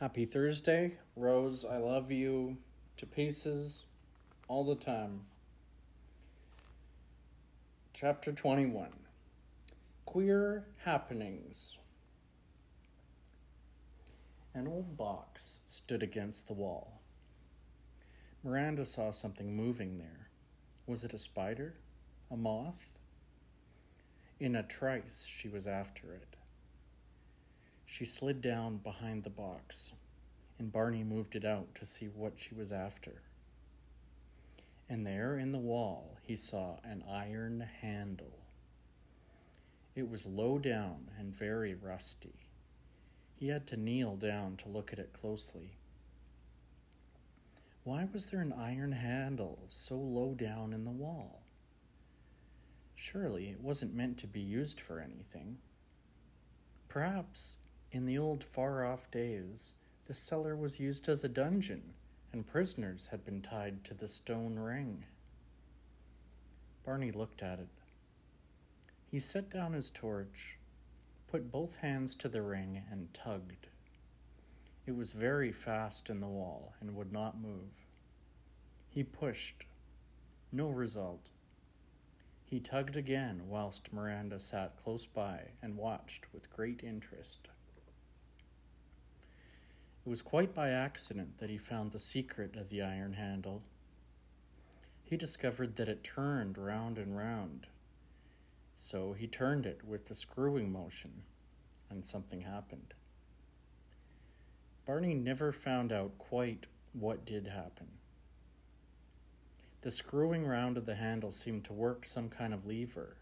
Happy Thursday, Rose. I love you to pieces all the time. Chapter 21 Queer Happenings. An old box stood against the wall. Miranda saw something moving there. Was it a spider? A moth? In a trice, she was after it. She slid down behind the box, and Barney moved it out to see what she was after. And there in the wall he saw an iron handle. It was low down and very rusty. He had to kneel down to look at it closely. Why was there an iron handle so low down in the wall? Surely it wasn't meant to be used for anything. Perhaps in the old far off days, the cellar was used as a dungeon, and prisoners had been tied to the stone ring. Barney looked at it. He set down his torch, put both hands to the ring, and tugged. It was very fast in the wall and would not move. He pushed. No result. He tugged again whilst Miranda sat close by and watched with great interest. It was quite by accident that he found the secret of the iron handle. He discovered that it turned round and round. So he turned it with the screwing motion, and something happened. Barney never found out quite what did happen. The screwing round of the handle seemed to work some kind of lever,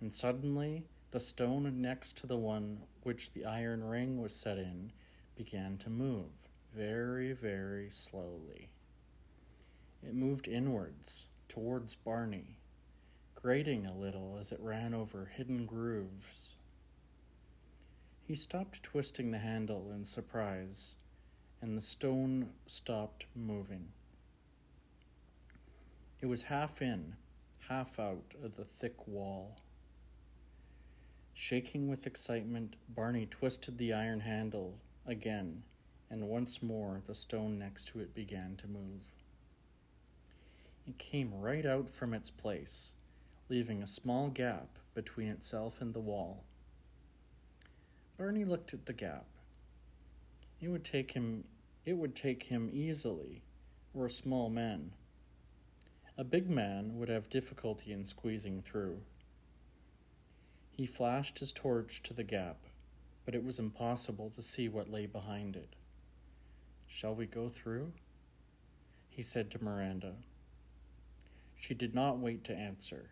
and suddenly the stone next to the one which the iron ring was set in began to move very, very slowly. It moved inwards, towards Barney, grating a little as it ran over hidden grooves. He stopped twisting the handle in surprise, and the stone stopped moving. It was half in, half out of the thick wall. Shaking with excitement, Barney twisted the iron handle again, and once more the stone next to it began to move. It came right out from its place, leaving a small gap between itself and the wall. Barney looked at the gap. It would take him it would take him easily, or a small man. A big man would have difficulty in squeezing through. He flashed his torch to the gap but it was impossible to see what lay behind it. Shall we go through? He said to Miranda. She did not wait to answer,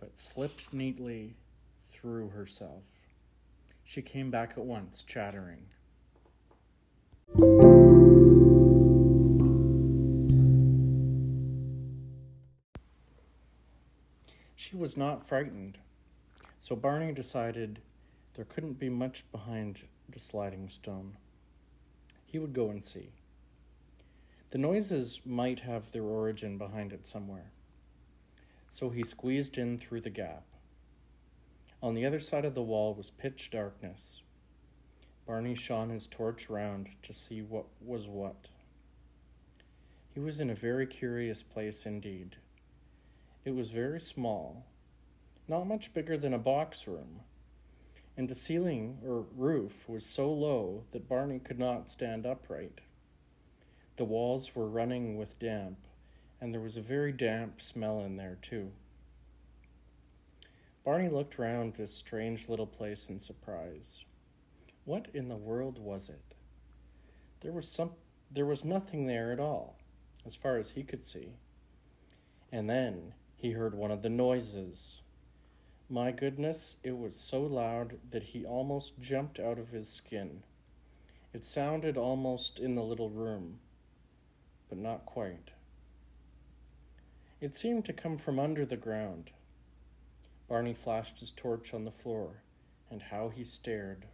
but slipped neatly through herself. She came back at once, chattering. She was not frightened, so Barney decided there couldn't be much behind the sliding stone. He would go and see. The noises might have their origin behind it somewhere. So he squeezed in through the gap. On the other side of the wall was pitch darkness. Barney shone his torch round to see what was what. He was in a very curious place indeed. It was very small, not much bigger than a box room, and the ceiling or roof was so low that Barney could not stand upright. The walls were running with damp, and there was a very damp smell in there, too. Barney looked round this strange little place in surprise. What in the world was it? There was some there was nothing there at all, as far as he could see. And then he heard one of the noises. My goodness, it was so loud that he almost jumped out of his skin. It sounded almost in the little room, but not quite. It seemed to come from under the ground. Barney flashed his torch on the floor, and how he stared.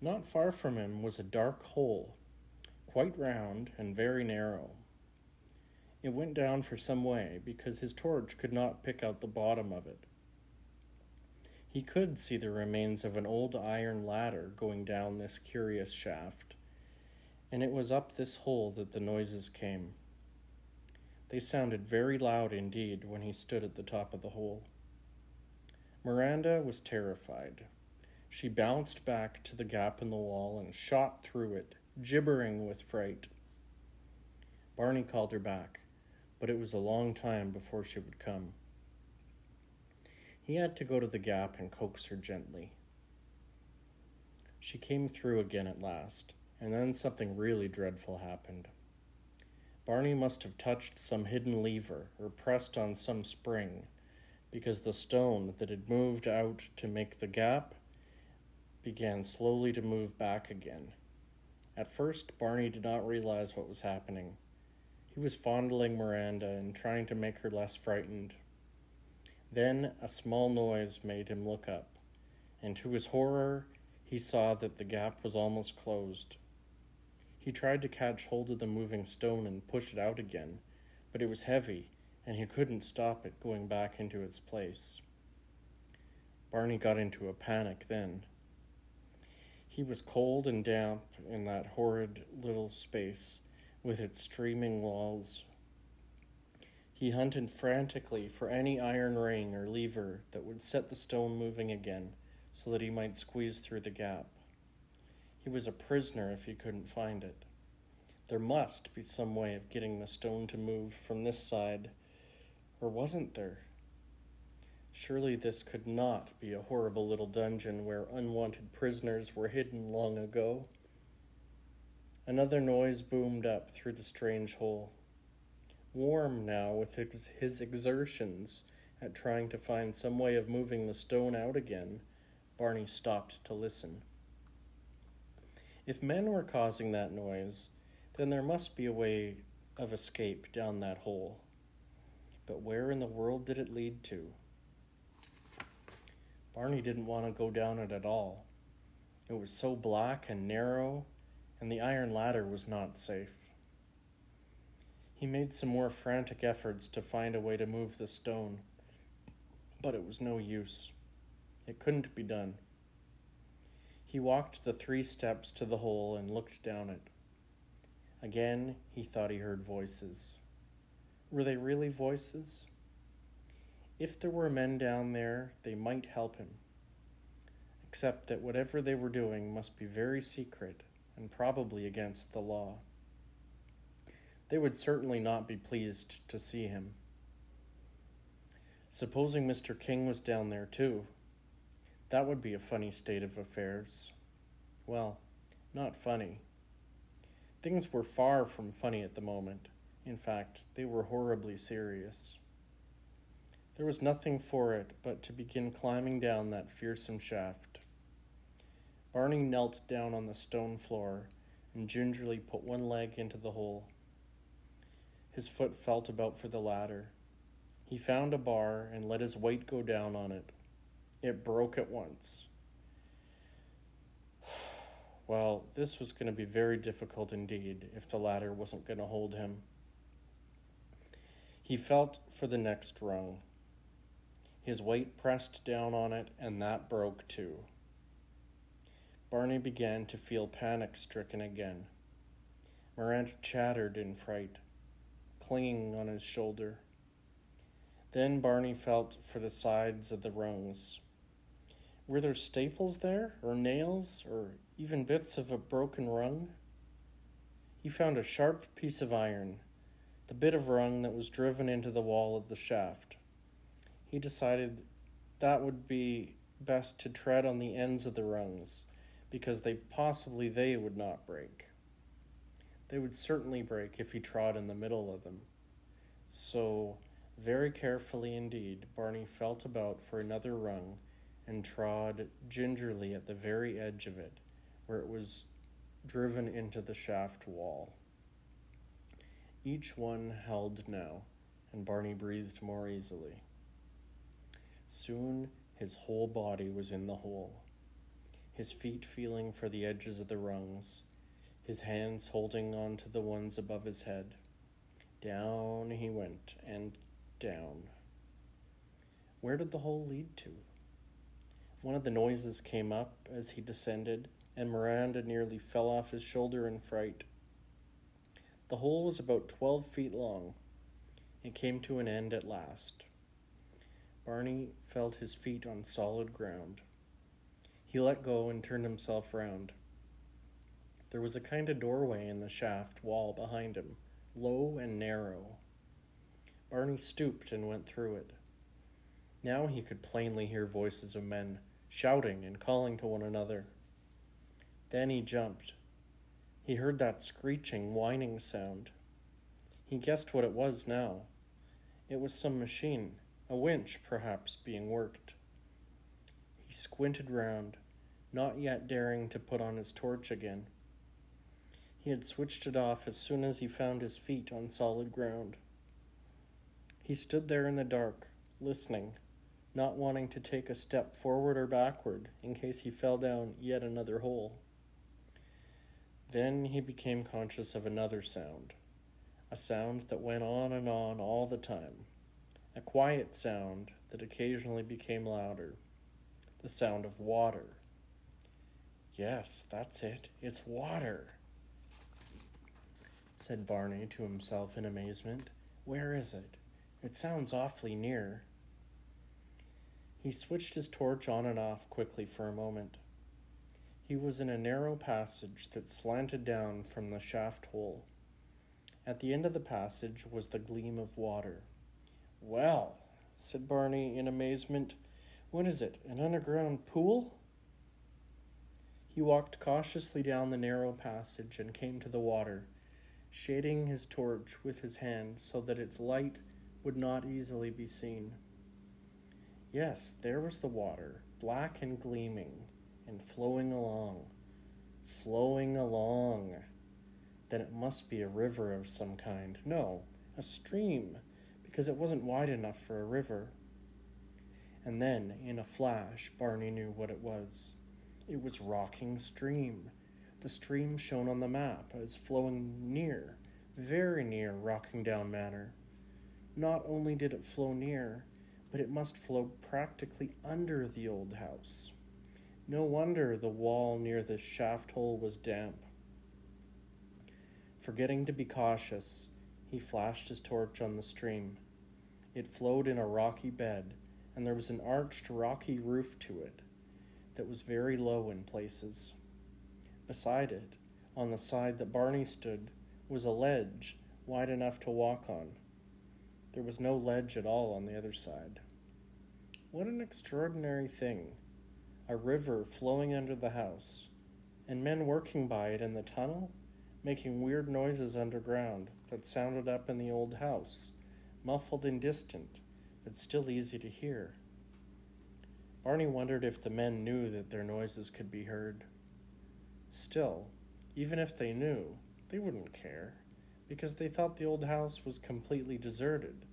Not far from him was a dark hole, quite round and very narrow. It went down for some way because his torch could not pick out the bottom of it. He could see the remains of an old iron ladder going down this curious shaft, and it was up this hole that the noises came. They sounded very loud indeed when he stood at the top of the hole. Miranda was terrified. She bounced back to the gap in the wall and shot through it, gibbering with fright. Barney called her back, but it was a long time before she would come. He had to go to the gap and coax her gently. She came through again at last, and then something really dreadful happened. Barney must have touched some hidden lever or pressed on some spring, because the stone that had moved out to make the gap began slowly to move back again. At first, Barney did not realize what was happening. He was fondling Miranda and trying to make her less frightened. Then a small noise made him look up, and to his horror, he saw that the gap was almost closed. He tried to catch hold of the moving stone and push it out again, but it was heavy, and he couldn't stop it going back into its place. Barney got into a panic then. He was cold and damp in that horrid little space with its streaming walls he hunted frantically for any iron ring or lever that would set the stone moving again so that he might squeeze through the gap. He was a prisoner if he couldn't find it. There must be some way of getting the stone to move from this side, or wasn't there? Surely this could not be a horrible little dungeon where unwanted prisoners were hidden long ago. Another noise boomed up through the strange hole warm now with his, his exertions at trying to find some way of moving the stone out again, Barney stopped to listen. If men were causing that noise, then there must be a way of escape down that hole. But where in the world did it lead to? Barney didn't want to go down it at all. It was so black and narrow, and the iron ladder was not safe. He made some more frantic efforts to find a way to move the stone, but it was no use. It couldn't be done. He walked the three steps to the hole and looked down it. Again, he thought he heard voices. Were they really voices? If there were men down there, they might help him. Except that whatever they were doing must be very secret and probably against the law. They would certainly not be pleased to see him. Supposing Mr. King was down there too. That would be a funny state of affairs. Well, not funny. Things were far from funny at the moment. In fact, they were horribly serious. There was nothing for it but to begin climbing down that fearsome shaft. Barney knelt down on the stone floor and gingerly put one leg into the hole. His foot felt about for the ladder. He found a bar and let his weight go down on it. It broke at once. Well, this was going to be very difficult indeed if the ladder wasn't going to hold him. He felt for the next rung. His weight pressed down on it, and that broke too. Barney began to feel panic stricken again. Miranda chattered in fright clinging on his shoulder. Then Barney felt for the sides of the rungs. Were there staples there, or nails, or even bits of a broken rung? He found a sharp piece of iron, the bit of rung that was driven into the wall of the shaft. He decided that would be best to tread on the ends of the rungs, because they possibly they would not break. They would certainly break if he trod in the middle of them. So, very carefully indeed, Barney felt about for another rung and trod gingerly at the very edge of it, where it was driven into the shaft wall. Each one held now, and Barney breathed more easily. Soon his whole body was in the hole, his feet feeling for the edges of the rungs, his hands holding on to the ones above his head. Down he went and down. Where did the hole lead to? One of the noises came up as he descended, and Miranda nearly fell off his shoulder in fright. The hole was about twelve feet long. It came to an end at last. Barney felt his feet on solid ground. He let go and turned himself round. There was a kind of doorway in the shaft wall behind him, low and narrow. Barney stooped and went through it. Now he could plainly hear voices of men shouting and calling to one another. Then he jumped. He heard that screeching, whining sound. He guessed what it was now. It was some machine, a winch perhaps, being worked. He squinted round, not yet daring to put on his torch again. He had switched it off as soon as he found his feet on solid ground. He stood there in the dark, listening, not wanting to take a step forward or backward in case he fell down yet another hole. Then he became conscious of another sound, a sound that went on and on all the time, a quiet sound that occasionally became louder, the sound of water. Yes, that's it, it's water said Barney to himself in amazement. Where is it? It sounds awfully near. He switched his torch on and off quickly for a moment. He was in a narrow passage that slanted down from the shaft hole. At the end of the passage was the gleam of water. Well, said Barney in amazement, what is it, an underground pool? He walked cautiously down the narrow passage and came to the water shading his torch with his hand so that its light would not easily be seen. Yes, there was the water, black and gleaming, and flowing along, flowing along. Then it must be a river of some kind. No, a stream, because it wasn't wide enough for a river. And then, in a flash, Barney knew what it was. It was Rocking Stream the stream shown on the map as flowing near, very near Rockingdown Manor. Not only did it flow near, but it must flow practically under the old house. No wonder the wall near the shaft hole was damp. Forgetting to be cautious, he flashed his torch on the stream. It flowed in a rocky bed, and there was an arched rocky roof to it that was very low in places. Beside it, on the side that Barney stood, was a ledge wide enough to walk on. There was no ledge at all on the other side. What an extraordinary thing! A river flowing under the house, and men working by it in the tunnel, making weird noises underground that sounded up in the old house, muffled and distant, but still easy to hear. Barney wondered if the men knew that their noises could be heard. Still, even if they knew, they wouldn't care, because they thought the old house was completely deserted.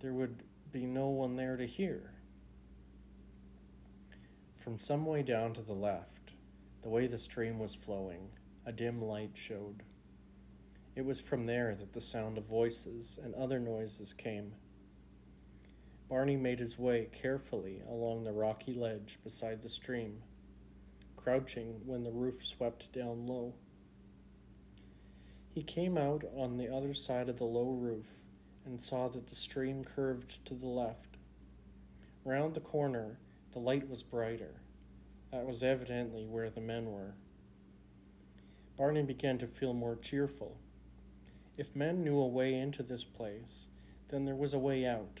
There would be no one there to hear. From some way down to the left, the way the stream was flowing, a dim light showed. It was from there that the sound of voices and other noises came. Barney made his way carefully along the rocky ledge beside the stream crouching when the roof swept down low. He came out on the other side of the low roof and saw that the stream curved to the left. Round the corner, the light was brighter. That was evidently where the men were. Barney began to feel more cheerful. If men knew a way into this place, then there was a way out,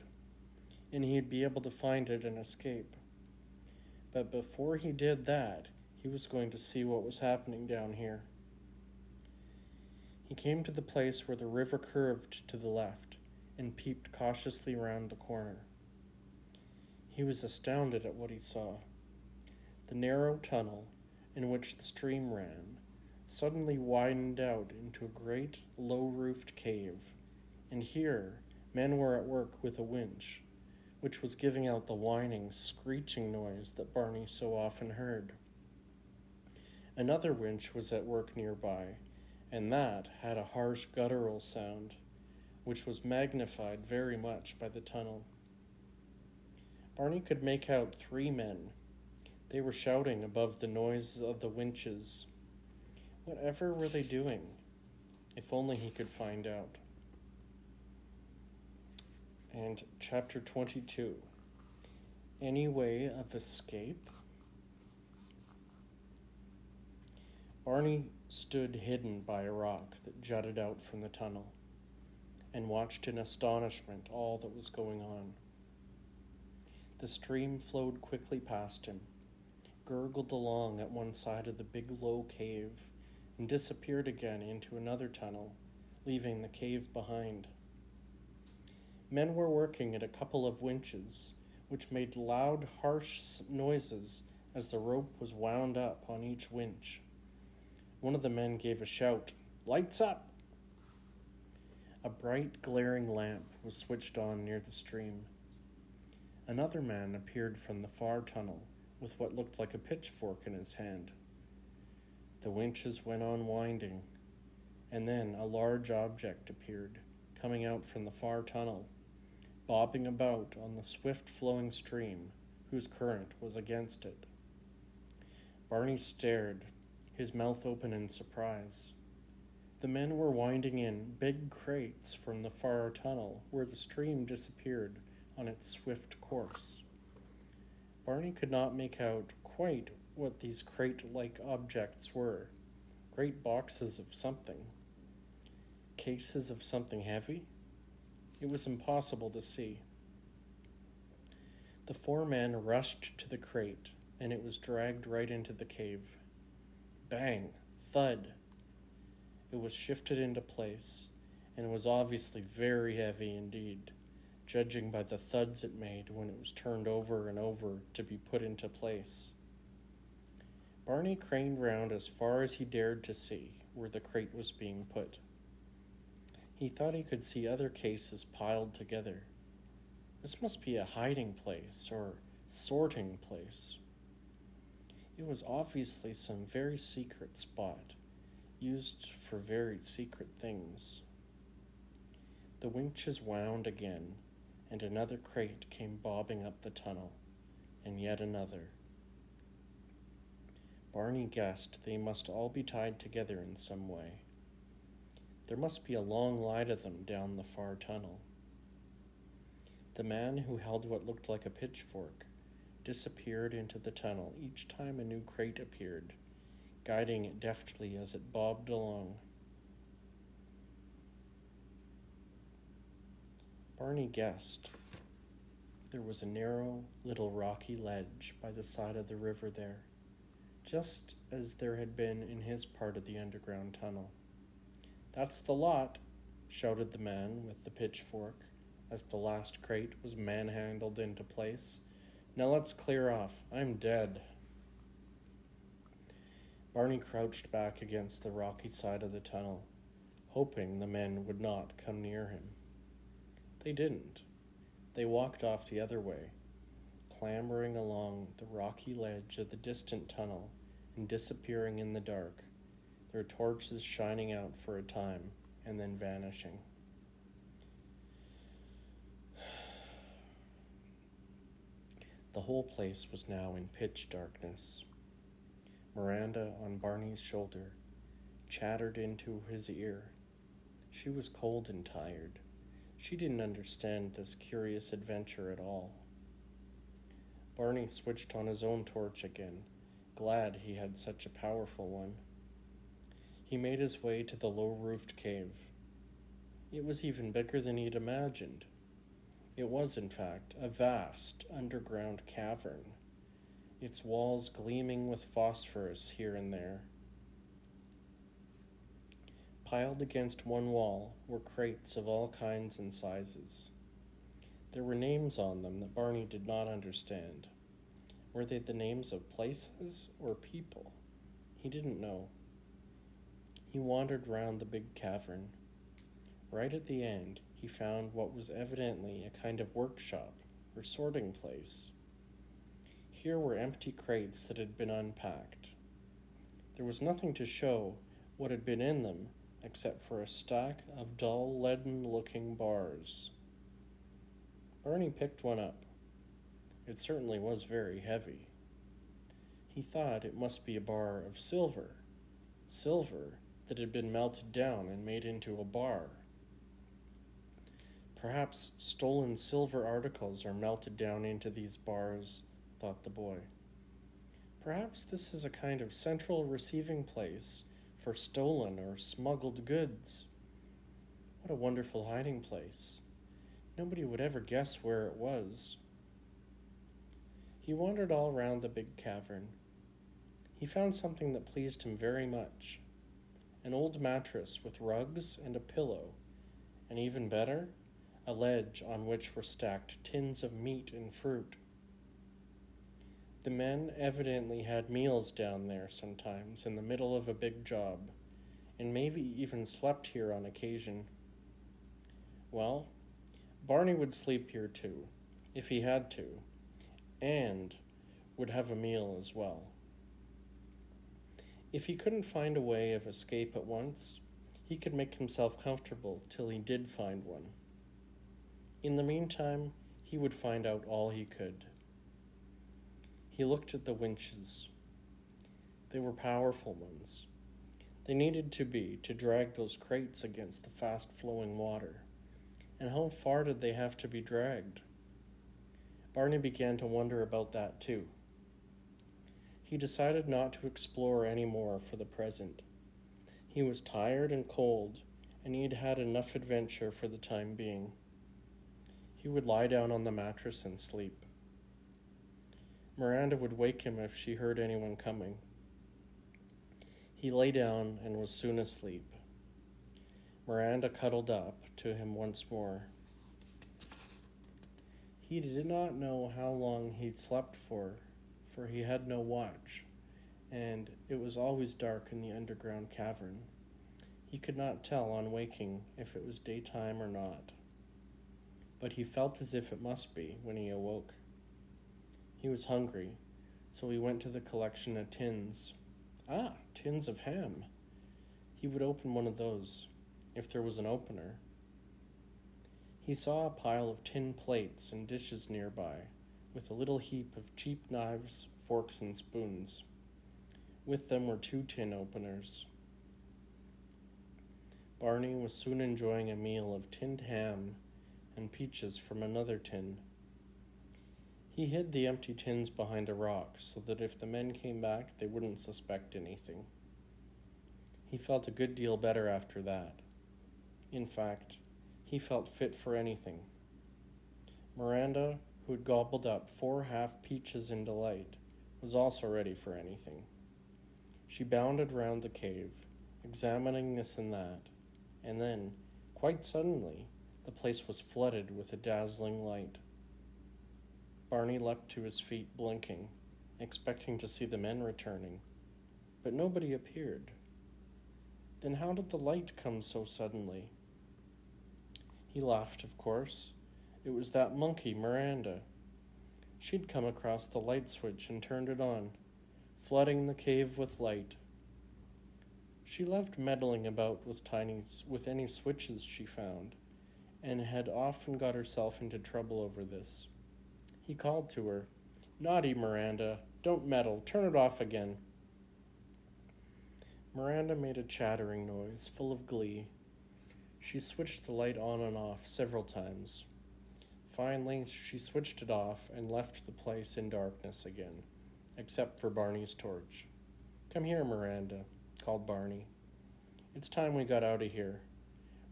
and he'd be able to find it and escape. But before he did that, he was going to see what was happening down here. He came to the place where the river curved to the left and peeped cautiously round the corner. He was astounded at what he saw. The narrow tunnel in which the stream ran suddenly widened out into a great low roofed cave, and here men were at work with a winch, which was giving out the whining, screeching noise that Barney so often heard. Another winch was at work nearby, and that had a harsh guttural sound, which was magnified very much by the tunnel. Barney could make out three men. They were shouting above the noise of the winches. Whatever were they doing? If only he could find out. And chapter 22 Any way of escape? Barney stood hidden by a rock that jutted out from the tunnel and watched in astonishment all that was going on. The stream flowed quickly past him, gurgled along at one side of the big low cave, and disappeared again into another tunnel, leaving the cave behind. Men were working at a couple of winches, which made loud, harsh noises as the rope was wound up on each winch. One of the men gave a shout, Lights up! A bright, glaring lamp was switched on near the stream. Another man appeared from the far tunnel with what looked like a pitchfork in his hand. The winches went on winding, and then a large object appeared, coming out from the far tunnel, bobbing about on the swift flowing stream whose current was against it. Barney stared, his mouth open in surprise. The men were winding in big crates from the far tunnel where the stream disappeared on its swift course. Barney could not make out quite what these crate like objects were great boxes of something. Cases of something heavy? It was impossible to see. The four men rushed to the crate, and it was dragged right into the cave. Bang! Thud! It was shifted into place, and was obviously very heavy indeed, judging by the thuds it made when it was turned over and over to be put into place. Barney craned round as far as he dared to see where the crate was being put. He thought he could see other cases piled together. This must be a hiding place or sorting place. It was obviously some very secret spot, used for very secret things. The winches wound again, and another crate came bobbing up the tunnel, and yet another. Barney guessed they must all be tied together in some way. There must be a long line of them down the far tunnel. The man who held what looked like a pitchfork disappeared into the tunnel each time a new crate appeared, guiding it deftly as it bobbed along. Barney guessed there was a narrow little rocky ledge by the side of the river there just as there had been in his part of the underground tunnel. That's the lot, shouted the man with the pitchfork as the last crate was manhandled into place. Now let's clear off. I'm dead. Barney crouched back against the rocky side of the tunnel, hoping the men would not come near him. They didn't. They walked off the other way, clambering along the rocky ledge of the distant tunnel and disappearing in the dark, their torches shining out for a time and then vanishing. The whole place was now in pitch darkness. Miranda, on Barney's shoulder, chattered into his ear. She was cold and tired. She didn't understand this curious adventure at all. Barney switched on his own torch again, glad he had such a powerful one. He made his way to the low roofed cave. It was even bigger than he'd imagined. It was, in fact, a vast underground cavern, its walls gleaming with phosphorus here and there. Piled against one wall were crates of all kinds and sizes. There were names on them that Barney did not understand. Were they the names of places or people? He didn't know. He wandered round the big cavern. Right at the end, he found what was evidently a kind of workshop or sorting place. Here were empty crates that had been unpacked. There was nothing to show what had been in them except for a stack of dull, leaden looking bars. Barney picked one up. It certainly was very heavy. He thought it must be a bar of silver. Silver that had been melted down and made into a bar. Perhaps stolen silver articles are melted down into these bars, thought the boy. Perhaps this is a kind of central receiving place for stolen or smuggled goods. What a wonderful hiding place. Nobody would ever guess where it was. He wandered all round the big cavern. He found something that pleased him very much an old mattress with rugs and a pillow, and even better, a ledge on which were stacked tins of meat and fruit. The men evidently had meals down there sometimes in the middle of a big job, and maybe even slept here on occasion. Well, Barney would sleep here too, if he had to, and would have a meal as well. If he couldn't find a way of escape at once, he could make himself comfortable till he did find one. In the meantime, he would find out all he could. He looked at the winches. They were powerful ones. They needed to be to drag those crates against the fast flowing water. And how far did they have to be dragged? Barney began to wonder about that too he decided not to explore any more for the present. He was tired and cold, and he'd had enough adventure for the time being. He would lie down on the mattress and sleep. Miranda would wake him if she heard anyone coming. He lay down and was soon asleep. Miranda cuddled up to him once more. He did not know how long he'd slept for for he had no watch, and it was always dark in the underground cavern. He could not tell on waking if it was daytime or not, but he felt as if it must be when he awoke. He was hungry, so he went to the collection of tins. Ah, tins of ham. He would open one of those, if there was an opener. He saw a pile of tin plates and dishes nearby with a little heap of cheap knives, forks, and spoons. With them were two tin openers. Barney was soon enjoying a meal of tinned ham and peaches from another tin. He hid the empty tins behind a rock so that if the men came back, they wouldn't suspect anything. He felt a good deal better after that. In fact, he felt fit for anything. Miranda who had gobbled up four half peaches in delight, was also ready for anything. She bounded round the cave, examining this and that, and then, quite suddenly, the place was flooded with a dazzling light. Barney leapt to his feet, blinking, expecting to see the men returning, but nobody appeared. Then how did the light come so suddenly? He laughed, of course, it was that monkey, Miranda. She'd come across the light switch and turned it on, flooding the cave with light. She loved meddling about with tiny with any switches she found, and had often got herself into trouble over this. He called to her, Naughty Miranda, don't meddle, turn it off again. Miranda made a chattering noise, full of glee. She switched the light on and off several times. Finally, she switched it off and left the place in darkness again, except for Barney's torch. Come here, Miranda, called Barney. It's time we got out of here.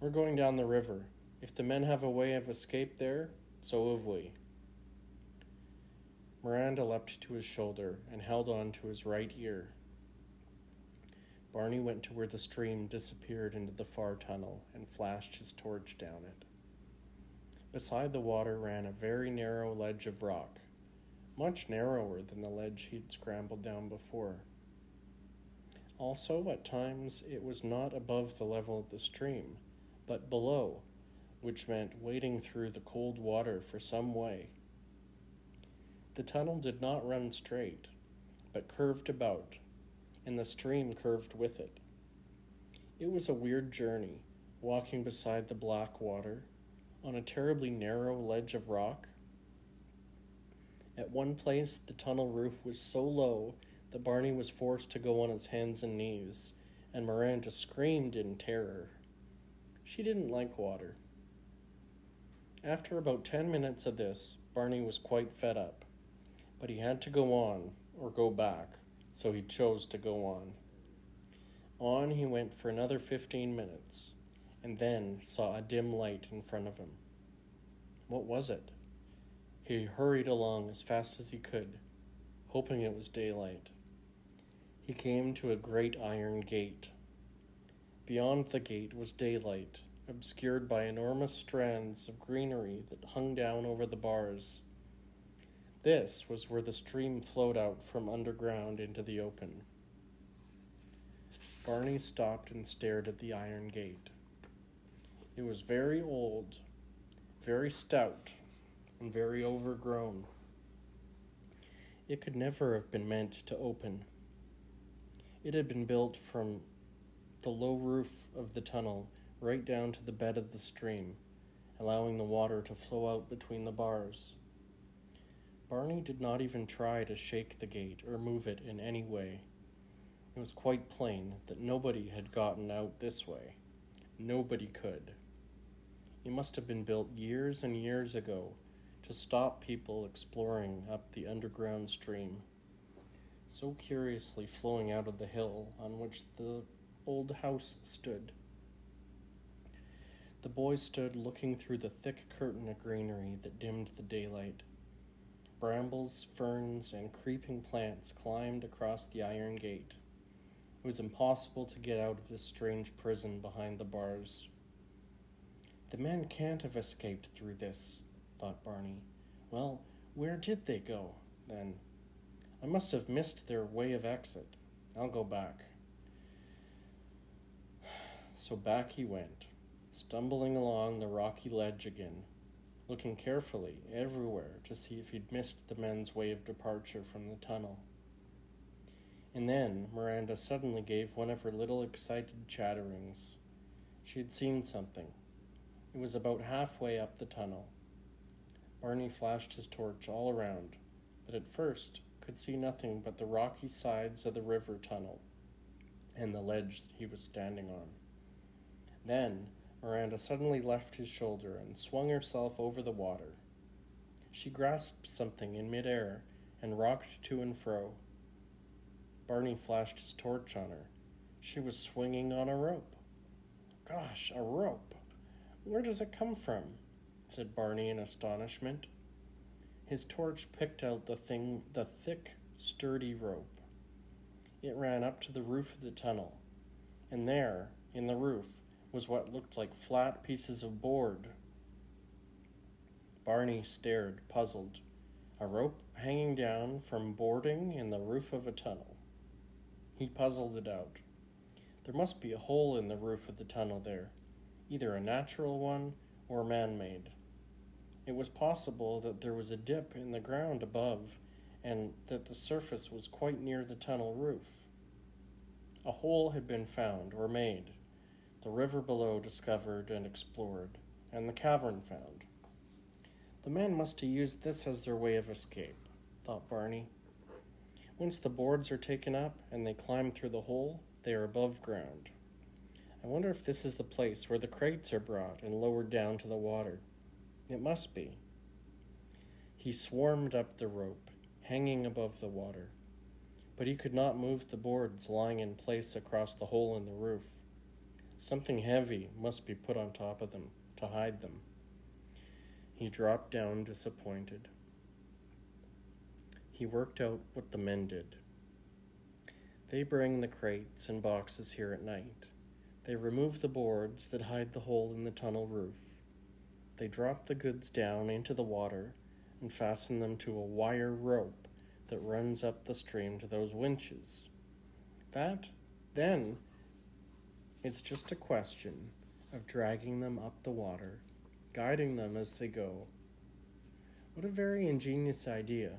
We're going down the river. If the men have a way of escape there, so have we. Miranda leapt to his shoulder and held on to his right ear. Barney went to where the stream disappeared into the far tunnel and flashed his torch down it. Beside the water ran a very narrow ledge of rock, much narrower than the ledge he'd scrambled down before. Also, at times, it was not above the level of the stream, but below, which meant wading through the cold water for some way. The tunnel did not run straight, but curved about, and the stream curved with it. It was a weird journey, walking beside the black water on a terribly narrow ledge of rock. At one place, the tunnel roof was so low that Barney was forced to go on his hands and knees, and Miranda screamed in terror. She didn't like water. After about ten minutes of this, Barney was quite fed up, but he had to go on or go back, so he chose to go on. On he went for another fifteen minutes, and then saw a dim light in front of him. What was it? He hurried along as fast as he could, hoping it was daylight. He came to a great iron gate. Beyond the gate was daylight, obscured by enormous strands of greenery that hung down over the bars. This was where the stream flowed out from underground into the open. Barney stopped and stared at the iron gate. It was very old, very stout, and very overgrown. It could never have been meant to open. It had been built from the low roof of the tunnel right down to the bed of the stream, allowing the water to flow out between the bars. Barney did not even try to shake the gate or move it in any way. It was quite plain that nobody had gotten out this way. Nobody could. It must have been built years and years ago to stop people exploring up the underground stream so curiously flowing out of the hill on which the old house stood. The boy stood looking through the thick curtain of greenery that dimmed the daylight. Brambles, ferns, and creeping plants climbed across the iron gate. It was impossible to get out of this strange prison behind the bars. The men can't have escaped through this, thought Barney. Well, where did they go, then? I must have missed their way of exit. I'll go back. So back he went, stumbling along the rocky ledge again, looking carefully everywhere to see if he'd missed the men's way of departure from the tunnel. And then Miranda suddenly gave one of her little excited chatterings. She had seen something. It was about halfway up the tunnel. Barney flashed his torch all around, but at first could see nothing but the rocky sides of the river tunnel and the ledge he was standing on. Then Miranda suddenly left his shoulder and swung herself over the water. She grasped something in midair and rocked to and fro. Barney flashed his torch on her. She was swinging on a rope. Gosh, a rope! Where does it come from? said Barney in astonishment. His torch picked out the thing the thick, sturdy rope. It ran up to the roof of the tunnel, and there, in the roof, was what looked like flat pieces of board. Barney stared, puzzled. A rope hanging down from boarding in the roof of a tunnel. He puzzled it out. There must be a hole in the roof of the tunnel there, either a natural one or man made. It was possible that there was a dip in the ground above and that the surface was quite near the tunnel roof. A hole had been found or made, the river below discovered and explored, and the cavern found. The men must have used this as their way of escape, thought Barney. Once the boards are taken up and they climb through the hole, they are above ground. I wonder if this is the place where the crates are brought and lowered down to the water. It must be. He swarmed up the rope, hanging above the water, but he could not move the boards lying in place across the hole in the roof. Something heavy must be put on top of them to hide them. He dropped down disappointed. He worked out what the men did. They bring the crates and boxes here at night. They remove the boards that hide the hole in the tunnel roof. They drop the goods down into the water and fasten them to a wire rope that runs up the stream to those winches. That, then, it's just a question of dragging them up the water, guiding them as they go. What a very ingenious idea.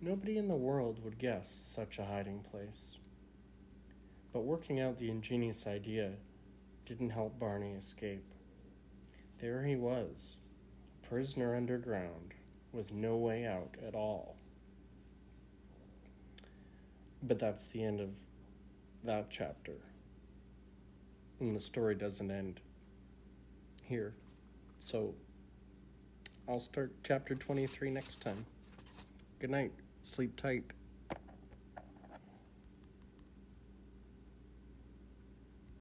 Nobody in the world would guess such a hiding place. But working out the ingenious idea didn't help Barney escape. There he was, a prisoner underground, with no way out at all. But that's the end of that chapter. And the story doesn't end here. So I'll start chapter 23 next time. Good night. Sleep tight.